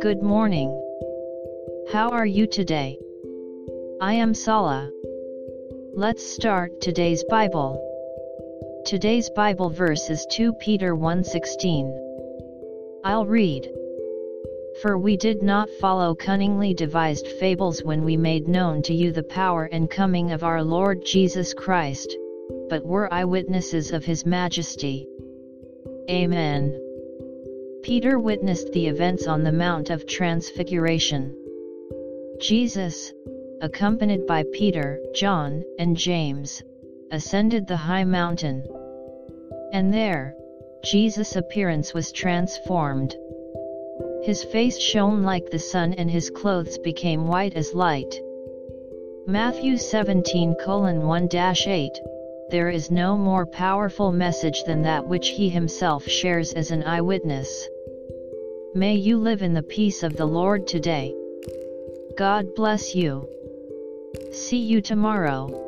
Good morning. How are you today? I am Sala. Let's start today's Bible. Today's Bible verse is 2 Peter 1:16. I'll read. For we did not follow cunningly devised fables when we made known to you the power and coming of our Lord Jesus Christ, but were eyewitnesses of his majesty. Amen. Peter witnessed the events on the Mount of Transfiguration. Jesus, accompanied by Peter, John, and James, ascended the high mountain. And there, Jesus' appearance was transformed. His face shone like the sun and his clothes became white as light. Matthew 17 1 8 there is no more powerful message than that which he himself shares as an eyewitness. May you live in the peace of the Lord today. God bless you. See you tomorrow.